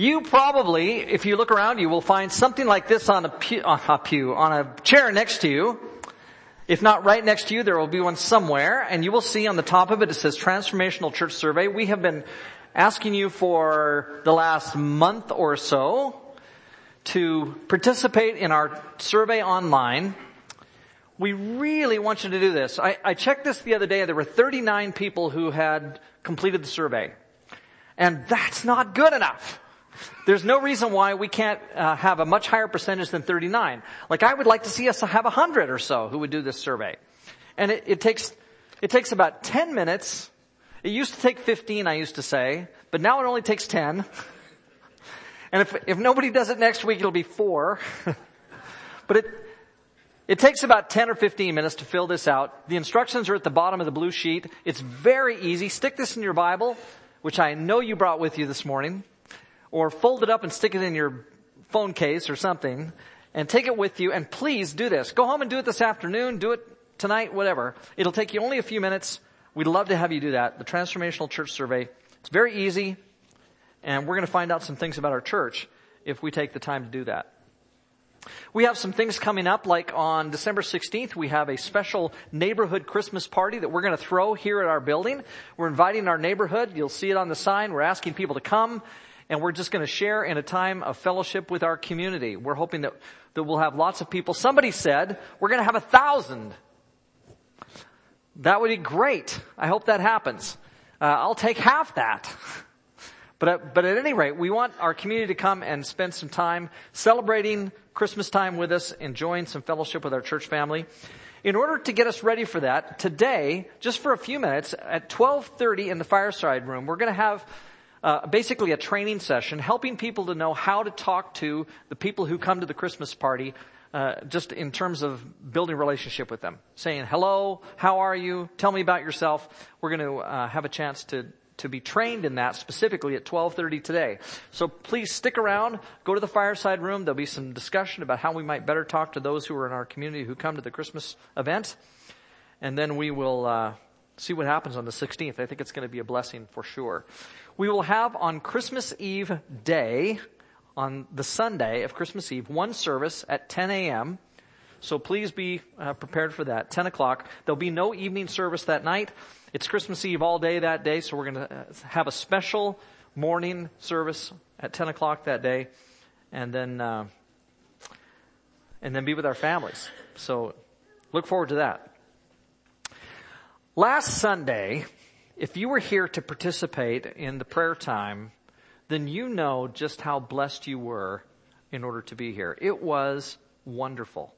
You probably, if you look around, you will find something like this on a pew, on a, pew, on a chair next to you. If not right next to you, there will be one somewhere, and you will see on the top of it, it says Transformational Church Survey. We have been asking you for the last month or so to participate in our survey online. We really want you to do this. I, I checked this the other day, there were 39 people who had completed the survey. And that's not good enough. There's no reason why we can't uh, have a much higher percentage than 39. Like I would like to see us have 100 or so who would do this survey. And it, it takes, it takes about 10 minutes. It used to take 15, I used to say, but now it only takes 10. And if, if nobody does it next week, it'll be four. but it, it takes about 10 or 15 minutes to fill this out. The instructions are at the bottom of the blue sheet. It's very easy. Stick this in your Bible, which I know you brought with you this morning or fold it up and stick it in your phone case or something and take it with you and please do this. Go home and do it this afternoon, do it tonight, whatever. It'll take you only a few minutes. We'd love to have you do that. The Transformational Church Survey. It's very easy and we're going to find out some things about our church if we take the time to do that. We have some things coming up, like on December 16th, we have a special neighborhood Christmas party that we're going to throw here at our building. We're inviting our neighborhood. You'll see it on the sign. We're asking people to come and we're just going to share in a time of fellowship with our community. We're hoping that, that we'll have lots of people. Somebody said we're going to have a thousand. That would be great. I hope that happens. Uh, I'll take half that. But at, but at any rate, we want our community to come and spend some time celebrating Christmas time with us, enjoying some fellowship with our church family. In order to get us ready for that, today, just for a few minutes, at 12.30 in the fireside room, we're going to have uh, basically a training session helping people to know how to talk to the people who come to the Christmas party uh, just in terms of building relationship with them, saying hello, how are you, tell me about yourself. We're going to uh, have a chance to to be trained in that specifically at 12:30 today. So please stick around, go to the fireside room. There'll be some discussion about how we might better talk to those who are in our community who come to the Christmas event, and then we will uh, see what happens on the 16th. I think it's going to be a blessing for sure. We will have on Christmas Eve day, on the Sunday of Christmas Eve, one service at 10 a.m. So please be uh, prepared for that. 10 o'clock. There'll be no evening service that night. It's Christmas Eve all day that day, so we're going to uh, have a special morning service at 10 o'clock that day, and then uh, and then be with our families. So look forward to that. Last Sunday, if you were here to participate in the prayer time, then you know just how blessed you were in order to be here. It was wonderful.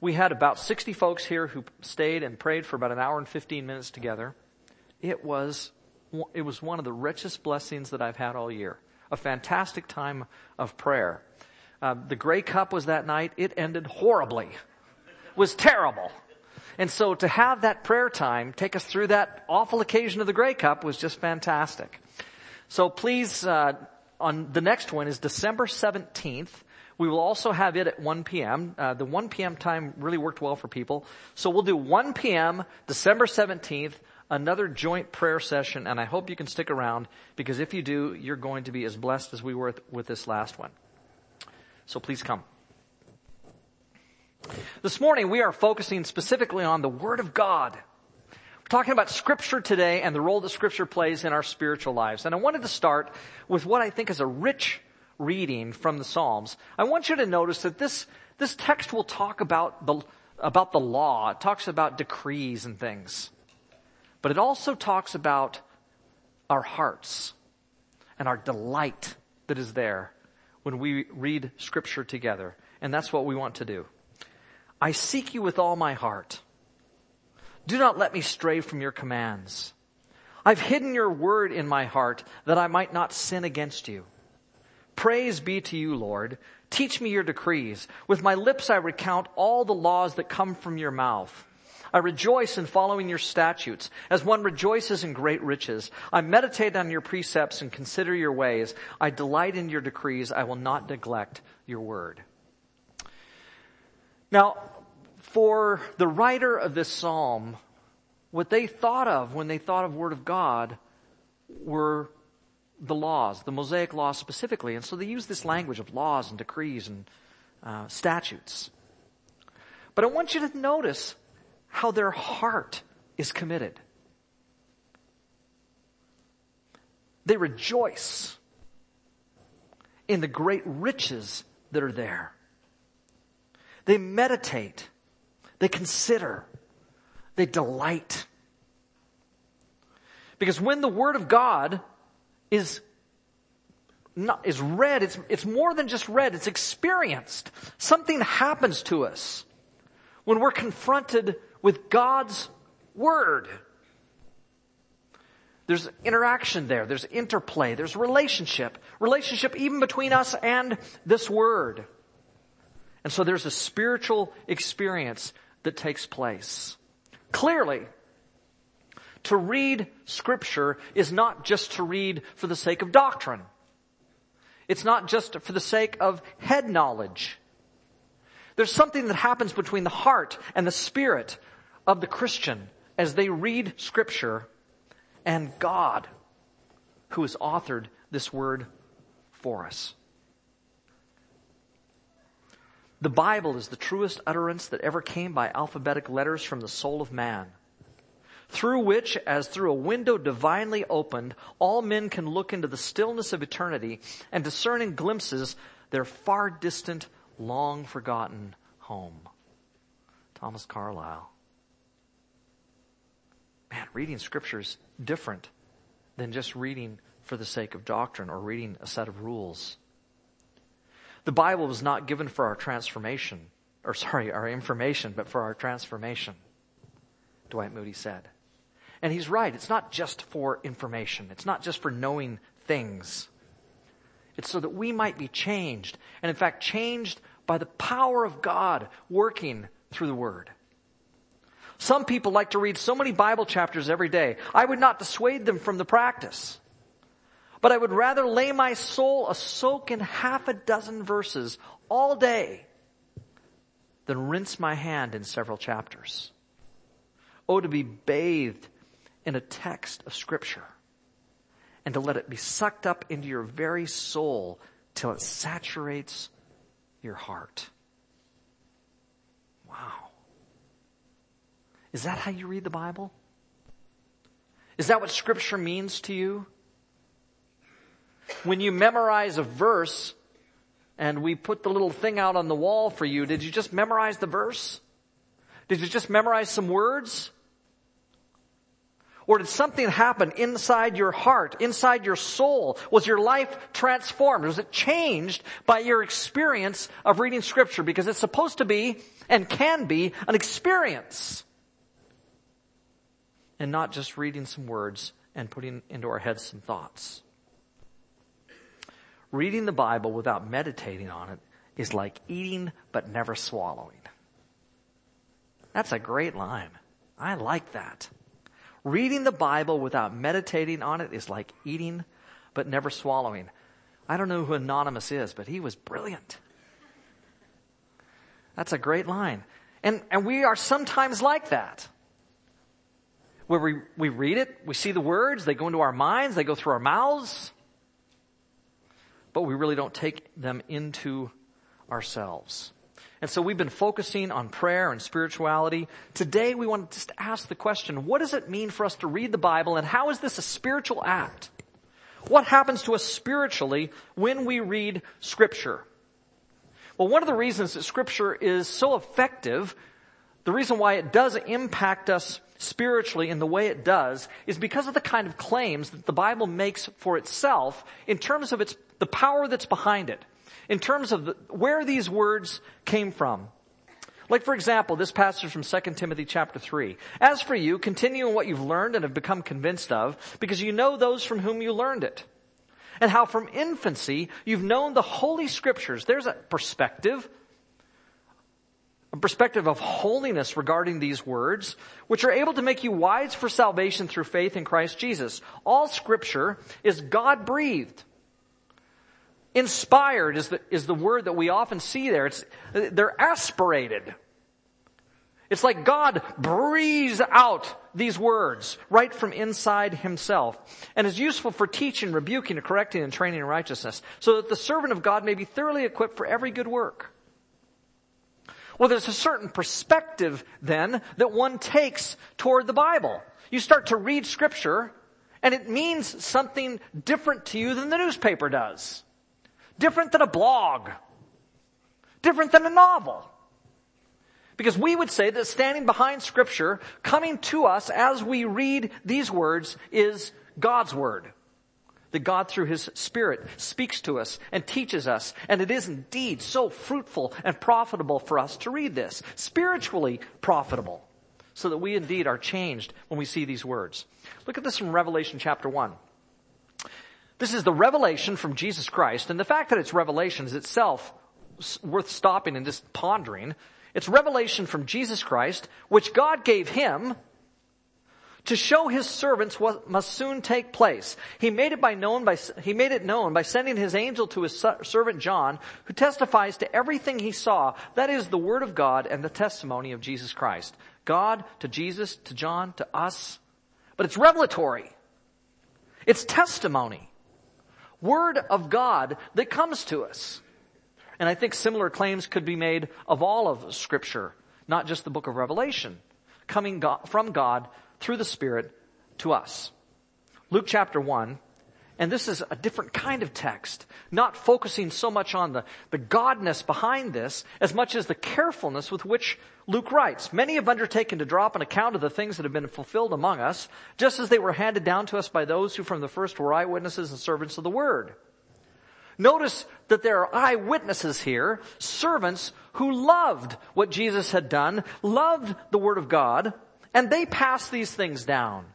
We had about 60 folks here who stayed and prayed for about an hour and 15 minutes together. It was, it was one of the richest blessings that I've had all year. A fantastic time of prayer. Uh, the Grey Cup was that night. It ended horribly. It was terrible. And so to have that prayer time take us through that awful occasion of the Grey Cup was just fantastic. So please, uh, on the next one is December 17th. We will also have it at 1 p.m. Uh, the 1 p.m. time really worked well for people. So we'll do 1 p.m. December 17th, another joint prayer session, and I hope you can stick around because if you do, you're going to be as blessed as we were with, with this last one. So please come. This morning we are focusing specifically on the Word of God. We're talking about Scripture today and the role that Scripture plays in our spiritual lives. And I wanted to start with what I think is a rich reading from the Psalms. I want you to notice that this, this text will talk about the, about the law. It talks about decrees and things. But it also talks about our hearts and our delight that is there when we read Scripture together. And that's what we want to do. I seek you with all my heart. Do not let me stray from your commands. I've hidden your word in my heart that I might not sin against you. Praise be to you, Lord. Teach me your decrees. With my lips I recount all the laws that come from your mouth. I rejoice in following your statutes as one rejoices in great riches. I meditate on your precepts and consider your ways. I delight in your decrees. I will not neglect your word. Now, for the writer of this psalm, what they thought of when they thought of Word of God were the laws, the Mosaic laws specifically. And so they use this language of laws and decrees and uh, statutes. But I want you to notice how their heart is committed. They rejoice in the great riches that are there. They meditate. They consider. They delight. Because when the Word of God is not, is read, it's, it's more than just read, it's experienced. Something happens to us when we're confronted with God's Word. There's interaction there. There's interplay. There's relationship. Relationship even between us and this Word. And so there's a spiritual experience that takes place. Clearly, to read scripture is not just to read for the sake of doctrine. It's not just for the sake of head knowledge. There's something that happens between the heart and the spirit of the Christian as they read scripture and God who has authored this word for us. The Bible is the truest utterance that ever came by alphabetic letters from the soul of man, through which, as through a window divinely opened, all men can look into the stillness of eternity and discern in glimpses their far distant, long forgotten home. Thomas Carlyle. Man, reading scripture is different than just reading for the sake of doctrine or reading a set of rules. The Bible was not given for our transformation, or sorry, our information, but for our transformation, Dwight Moody said. And he's right. It's not just for information. It's not just for knowing things. It's so that we might be changed. And in fact, changed by the power of God working through the Word. Some people like to read so many Bible chapters every day. I would not dissuade them from the practice. But I would rather lay my soul a soak in half a dozen verses all day than rinse my hand in several chapters. Oh, to be bathed in a text of scripture and to let it be sucked up into your very soul till it saturates your heart. Wow. Is that how you read the Bible? Is that what scripture means to you? When you memorize a verse and we put the little thing out on the wall for you, did you just memorize the verse? Did you just memorize some words? Or did something happen inside your heart, inside your soul? Was your life transformed? Was it changed by your experience of reading scripture? Because it's supposed to be and can be an experience. And not just reading some words and putting into our heads some thoughts. Reading the Bible without meditating on it is like eating but never swallowing. That's a great line. I like that. Reading the Bible without meditating on it is like eating but never swallowing. I don't know who Anonymous is, but he was brilliant. That's a great line. And, and we are sometimes like that. Where we, we read it, we see the words, they go into our minds, they go through our mouths, but we really don't take them into ourselves. And so we've been focusing on prayer and spirituality. Today we want to just ask the question, what does it mean for us to read the Bible and how is this a spiritual act? What happens to us spiritually when we read scripture? Well, one of the reasons that scripture is so effective, the reason why it does impact us spiritually in the way it does is because of the kind of claims that the Bible makes for itself in terms of its, the power that's behind it, in terms of the, where these words came from. Like for example, this passage from 2 Timothy chapter 3. As for you, continue in what you've learned and have become convinced of, because you know those from whom you learned it. And how from infancy you've known the holy scriptures. There's a perspective a perspective of holiness regarding these words, which are able to make you wise for salvation through faith in Christ Jesus. All scripture is God breathed. Inspired is the, is the word that we often see there. It's, they're aspirated. It's like God breathes out these words right from inside himself and is useful for teaching, rebuking, correcting, and training in righteousness so that the servant of God may be thoroughly equipped for every good work. Well, there's a certain perspective then that one takes toward the Bible. You start to read scripture and it means something different to you than the newspaper does. Different than a blog. Different than a novel. Because we would say that standing behind scripture, coming to us as we read these words is God's word. That God through His Spirit speaks to us and teaches us. And it is indeed so fruitful and profitable for us to read this. Spiritually profitable. So that we indeed are changed when we see these words. Look at this from Revelation chapter 1. This is the revelation from Jesus Christ, and the fact that it's revelation is itself worth stopping and just pondering it's revelation from Jesus Christ, which God gave him to show his servants what must soon take place. He made it by known by, he made it known by sending his angel to his servant John, who testifies to everything he saw. That is the word of God and the testimony of Jesus Christ. God to Jesus, to John, to us. But it's revelatory. It's testimony. Word of God that comes to us. And I think similar claims could be made of all of scripture, not just the book of Revelation, coming from God through the Spirit to us. Luke chapter 1, and this is a different kind of text, not focusing so much on the, the godness behind this as much as the carefulness with which Luke writes. Many have undertaken to draw up an account of the things that have been fulfilled among us, just as they were handed down to us by those who from the first were eyewitnesses and servants of the word. Notice that there are eyewitnesses here, servants who loved what Jesus had done, loved the Word of God, and they passed these things down.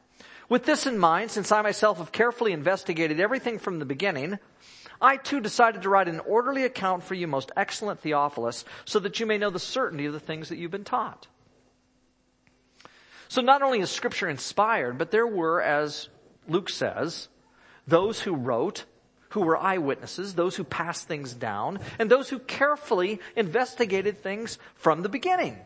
With this in mind, since I myself have carefully investigated everything from the beginning, I too decided to write an orderly account for you, most excellent Theophilus, so that you may know the certainty of the things that you've been taught. So not only is scripture inspired, but there were, as Luke says, those who wrote who were eyewitnesses, those who passed things down, and those who carefully investigated things from the beginning.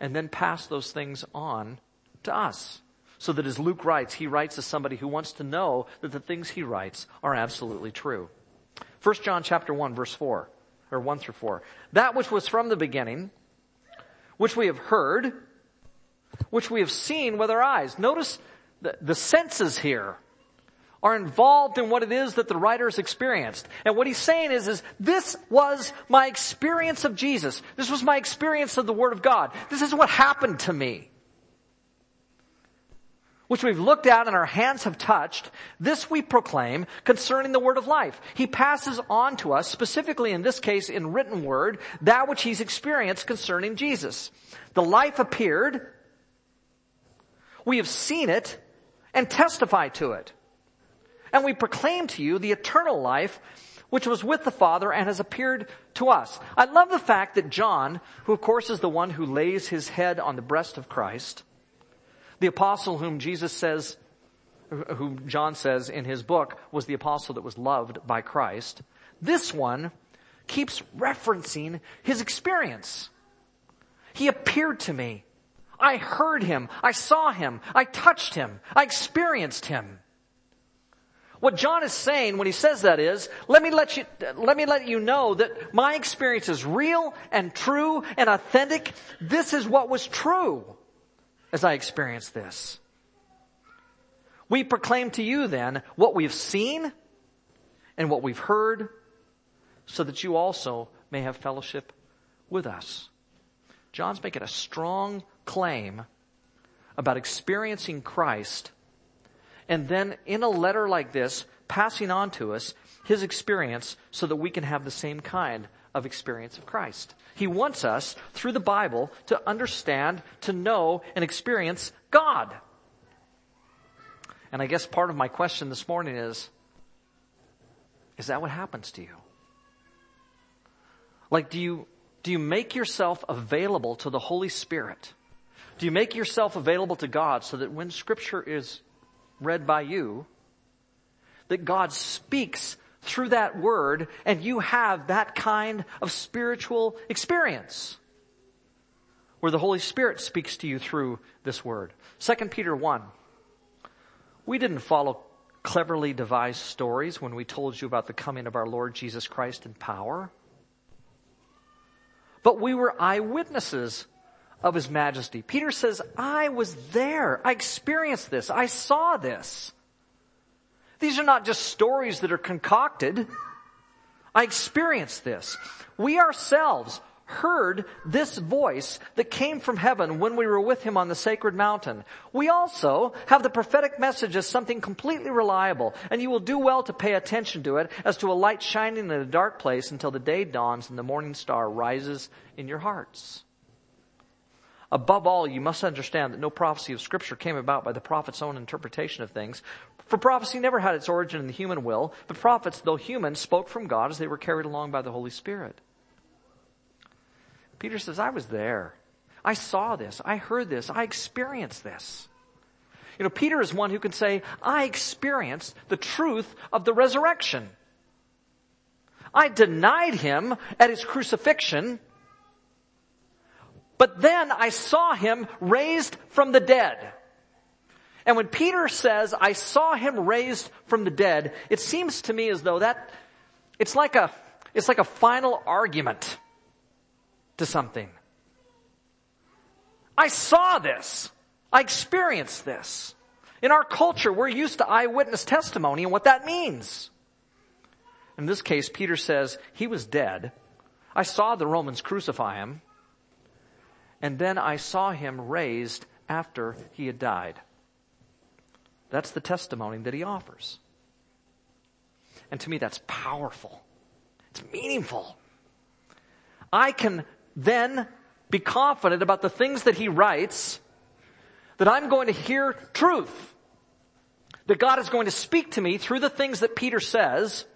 And then passed those things on to us. So that as Luke writes, he writes as somebody who wants to know that the things he writes are absolutely true. 1 John chapter 1 verse 4, or 1 through 4. That which was from the beginning, which we have heard, which we have seen with our eyes. Notice the, the senses here are involved in what it is that the writer has experienced. And what he's saying is, is this was my experience of Jesus. This was my experience of the Word of God. This is what happened to me. Which we've looked at and our hands have touched. This we proclaim concerning the Word of life. He passes on to us, specifically in this case in written word, that which he's experienced concerning Jesus. The life appeared. We have seen it and testify to it and we proclaim to you the eternal life which was with the Father and has appeared to us. I love the fact that John, who of course is the one who lays his head on the breast of Christ, the apostle whom Jesus says, whom John says in his book was the apostle that was loved by Christ, this one keeps referencing his experience. He appeared to me. I heard him. I saw him. I touched him. I experienced him. What John is saying when he says that is, let me let you, let me let you know that my experience is real and true and authentic. This is what was true as I experienced this. We proclaim to you then what we've seen and what we've heard so that you also may have fellowship with us. John's making a strong claim about experiencing Christ and then in a letter like this, passing on to us his experience so that we can have the same kind of experience of Christ. He wants us, through the Bible, to understand, to know, and experience God. And I guess part of my question this morning is, is that what happens to you? Like, do you, do you make yourself available to the Holy Spirit? Do you make yourself available to God so that when scripture is read by you, that God speaks through that word and you have that kind of spiritual experience. where the Holy Spirit speaks to you through this word. 2 Peter 1. We didn't follow cleverly devised stories when we told you about the coming of our Lord Jesus Christ in power. But we were eyewitnesses of his majesty. Peter says, I was there. I experienced this. I saw this. These are not just stories that are concocted. I experienced this. We ourselves heard this voice that came from heaven when we were with him on the sacred mountain. We also have the prophetic message as something completely reliable, and you will do well to pay attention to it as to a light shining in a dark place until the day dawns and the morning star rises in your hearts. Above all, you must understand that no prophecy of scripture came about by the prophet's own interpretation of things. For prophecy never had its origin in the human will. The prophets, though human, spoke from God as they were carried along by the Holy Spirit. Peter says, I was there. I saw this. I heard this. I experienced this. You know, Peter is one who can say, I experienced the truth of the resurrection. I denied him at his crucifixion, but then I saw him raised from the dead. And when Peter says, I saw him raised from the dead, it seems to me as though that, it's like a, it's like a final argument to something. I saw this. I experienced this. In our culture, we're used to eyewitness testimony and what that means. In this case, Peter says, he was dead. I saw the Romans crucify him. And then I saw him raised after he had died. That's the testimony that he offers. And to me, that's powerful. It's meaningful. I can then be confident about the things that he writes, that I'm going to hear truth. That God is going to speak to me through the things that Peter says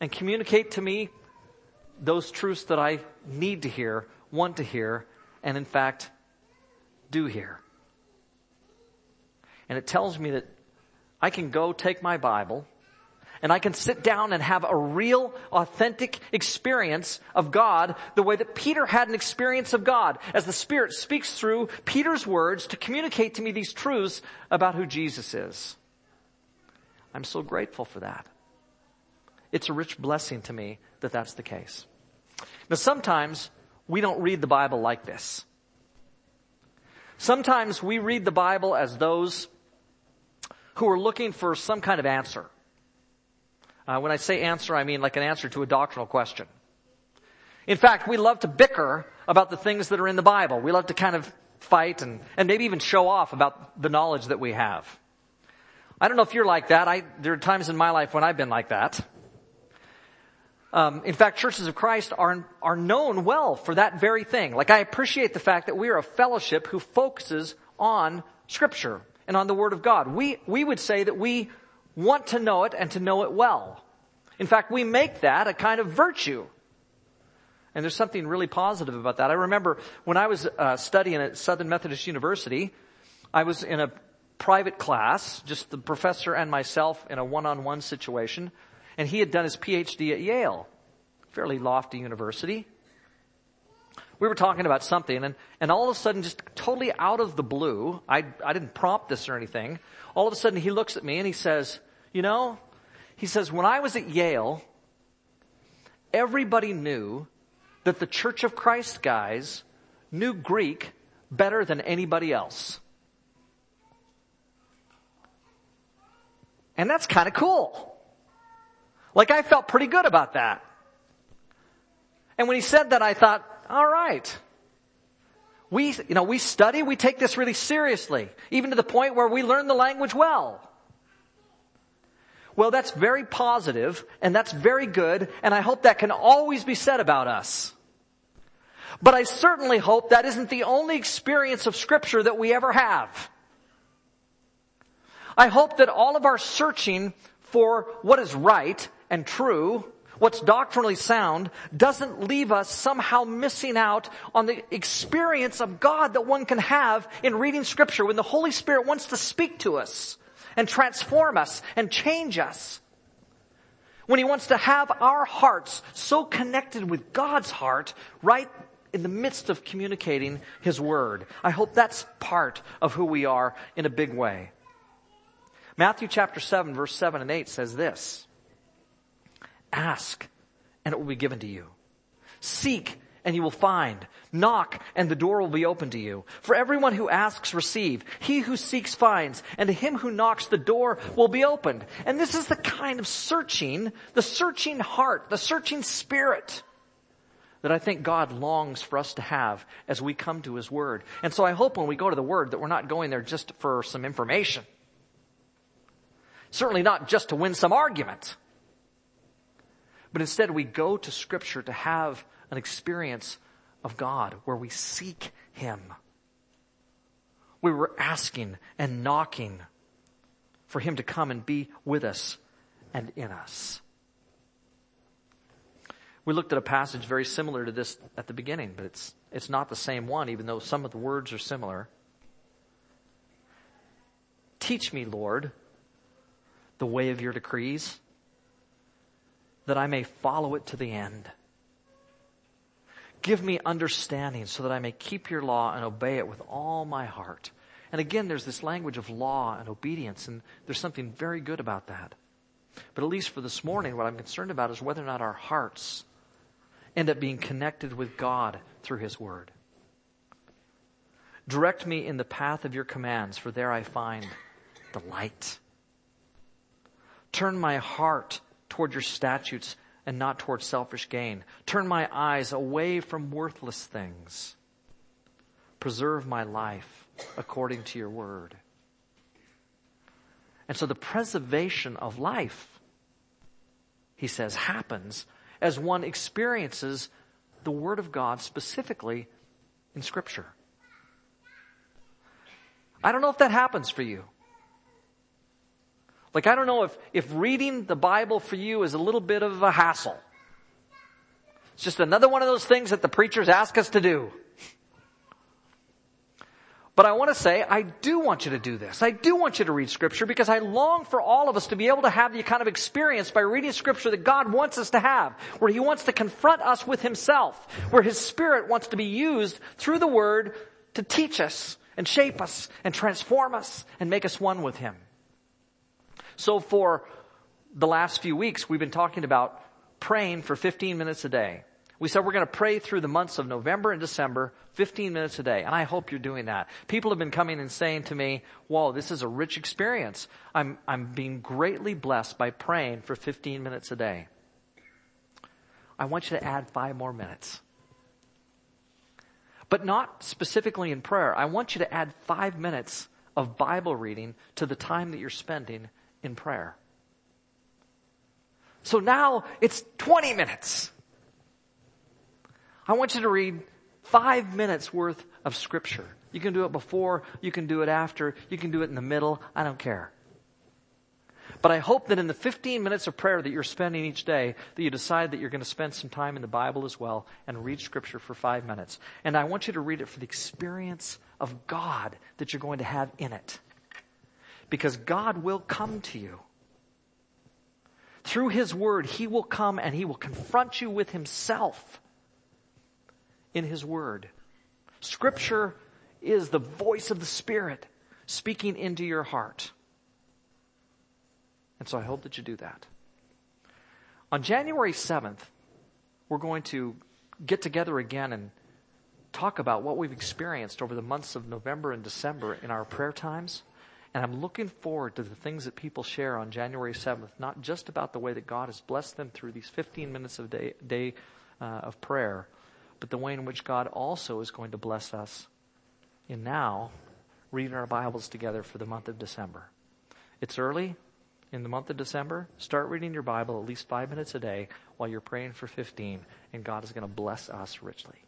and communicate to me those truths that I need to hear, want to hear, and in fact, do hear. And it tells me that I can go take my Bible and I can sit down and have a real, authentic experience of God the way that Peter had an experience of God as the Spirit speaks through Peter's words to communicate to me these truths about who Jesus is. I'm so grateful for that. It's a rich blessing to me that that's the case. Now sometimes we don't read the Bible like this. Sometimes we read the Bible as those who are looking for some kind of answer. Uh, when I say answer, I mean like an answer to a doctrinal question. In fact, we love to bicker about the things that are in the Bible. We love to kind of fight and, and maybe even show off about the knowledge that we have. I don't know if you're like that. I, there are times in my life when I've been like that. Um, in fact, churches of Christ are are known well for that very thing. Like I appreciate the fact that we are a fellowship who focuses on Scripture and on the Word of God. We we would say that we want to know it and to know it well. In fact, we make that a kind of virtue. And there's something really positive about that. I remember when I was uh, studying at Southern Methodist University, I was in a private class, just the professor and myself in a one-on-one situation, and he had done his PhD at Yale, fairly lofty university. We were talking about something, and, and all of a sudden, just totally out of the blue, I, I didn't prompt this or anything, all of a sudden he looks at me and he says, you know, he says, when I was at Yale, everybody knew that the Church of Christ guys knew Greek better than anybody else. And that's kind of cool. Like I felt pretty good about that. And when he said that, I thought, all right. We, you know, we study, we take this really seriously, even to the point where we learn the language well. Well, that's very positive and that's very good and I hope that can always be said about us. But I certainly hope that isn't the only experience of scripture that we ever have. I hope that all of our searching for what is right and true, what's doctrinally sound, doesn't leave us somehow missing out on the experience of God that one can have in reading scripture when the Holy Spirit wants to speak to us and transform us and change us. When he wants to have our hearts so connected with God's heart right in the midst of communicating His Word. I hope that's part of who we are in a big way. Matthew chapter 7 verse 7 and 8 says this. Ask and it will be given to you. Seek and you will find. Knock and the door will be open to you. For everyone who asks receive. He who seeks finds. And to him who knocks the door will be opened. And this is the kind of searching, the searching heart, the searching spirit that I think God longs for us to have as we come to His Word. And so I hope when we go to the Word that we're not going there just for some information. Certainly not just to win some argument. But instead we go to Scripture to have an experience of God where we seek Him. We were asking and knocking for Him to come and be with us and in us. We looked at a passage very similar to this at the beginning, but it's, it's not the same one, even though some of the words are similar. Teach me, Lord, the way of your decrees, that I may follow it to the end. Give me understanding so that I may keep your law and obey it with all my heart. And again, there's this language of law and obedience, and there's something very good about that. But at least for this morning, what I'm concerned about is whether or not our hearts end up being connected with God through His Word. Direct me in the path of your commands, for there I find the light. Turn my heart toward your statutes and not toward selfish gain. Turn my eyes away from worthless things. Preserve my life according to your word. And so the preservation of life, he says, happens as one experiences the Word of God specifically in Scripture. I don't know if that happens for you. Like, I don't know if, if reading the Bible for you is a little bit of a hassle. It's just another one of those things that the preachers ask us to do. But I want to say, I do want you to do this. I do want you to read scripture because I long for all of us to be able to have the kind of experience by reading scripture that God wants us to have, where He wants to confront us with Himself, where His Spirit wants to be used through the Word to teach us and shape us and transform us and make us one with Him. So for the last few weeks, we've been talking about praying for 15 minutes a day. We said we're going to pray through the months of November and December, 15 minutes a day. And I hope you're doing that. People have been coming and saying to me, whoa, this is a rich experience. I'm, I'm being greatly blessed by praying for 15 minutes a day. I want you to add five more minutes. But not specifically in prayer. I want you to add five minutes of Bible reading to the time that you're spending in prayer. So now it's 20 minutes. I want you to read five minutes worth of scripture. You can do it before, you can do it after, you can do it in the middle, I don't care. But I hope that in the 15 minutes of prayer that you're spending each day, that you decide that you're going to spend some time in the Bible as well and read scripture for five minutes. And I want you to read it for the experience of God that you're going to have in it. Because God will come to you. Through His Word, He will come and He will confront you with Himself in His Word. Scripture is the voice of the Spirit speaking into your heart. And so I hope that you do that. On January 7th, we're going to get together again and talk about what we've experienced over the months of November and December in our prayer times. And I'm looking forward to the things that people share on January 7th, not just about the way that God has blessed them through these 15 minutes of day, day uh, of prayer, but the way in which God also is going to bless us in now reading our Bibles together for the month of December. It's early in the month of December. Start reading your Bible at least five minutes a day while you're praying for 15, and God is going to bless us richly.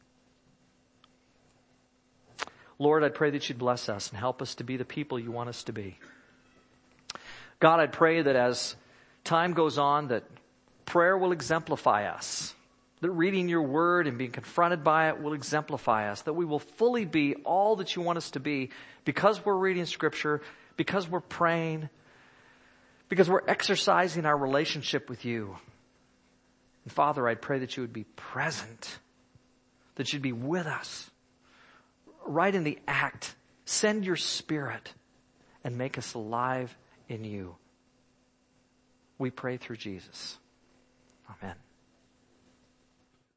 Lord, I pray that you'd bless us and help us to be the people you want us to be. God, I pray that as time goes on, that prayer will exemplify us that reading your word and being confronted by it will exemplify us, that we will fully be all that you want us to be because we're reading scripture, because we're praying, because we're exercising our relationship with you. And Father, I pray that you would be present that you'd be with us right in the act. Send your spirit and make us alive in you. We pray through Jesus. Amen.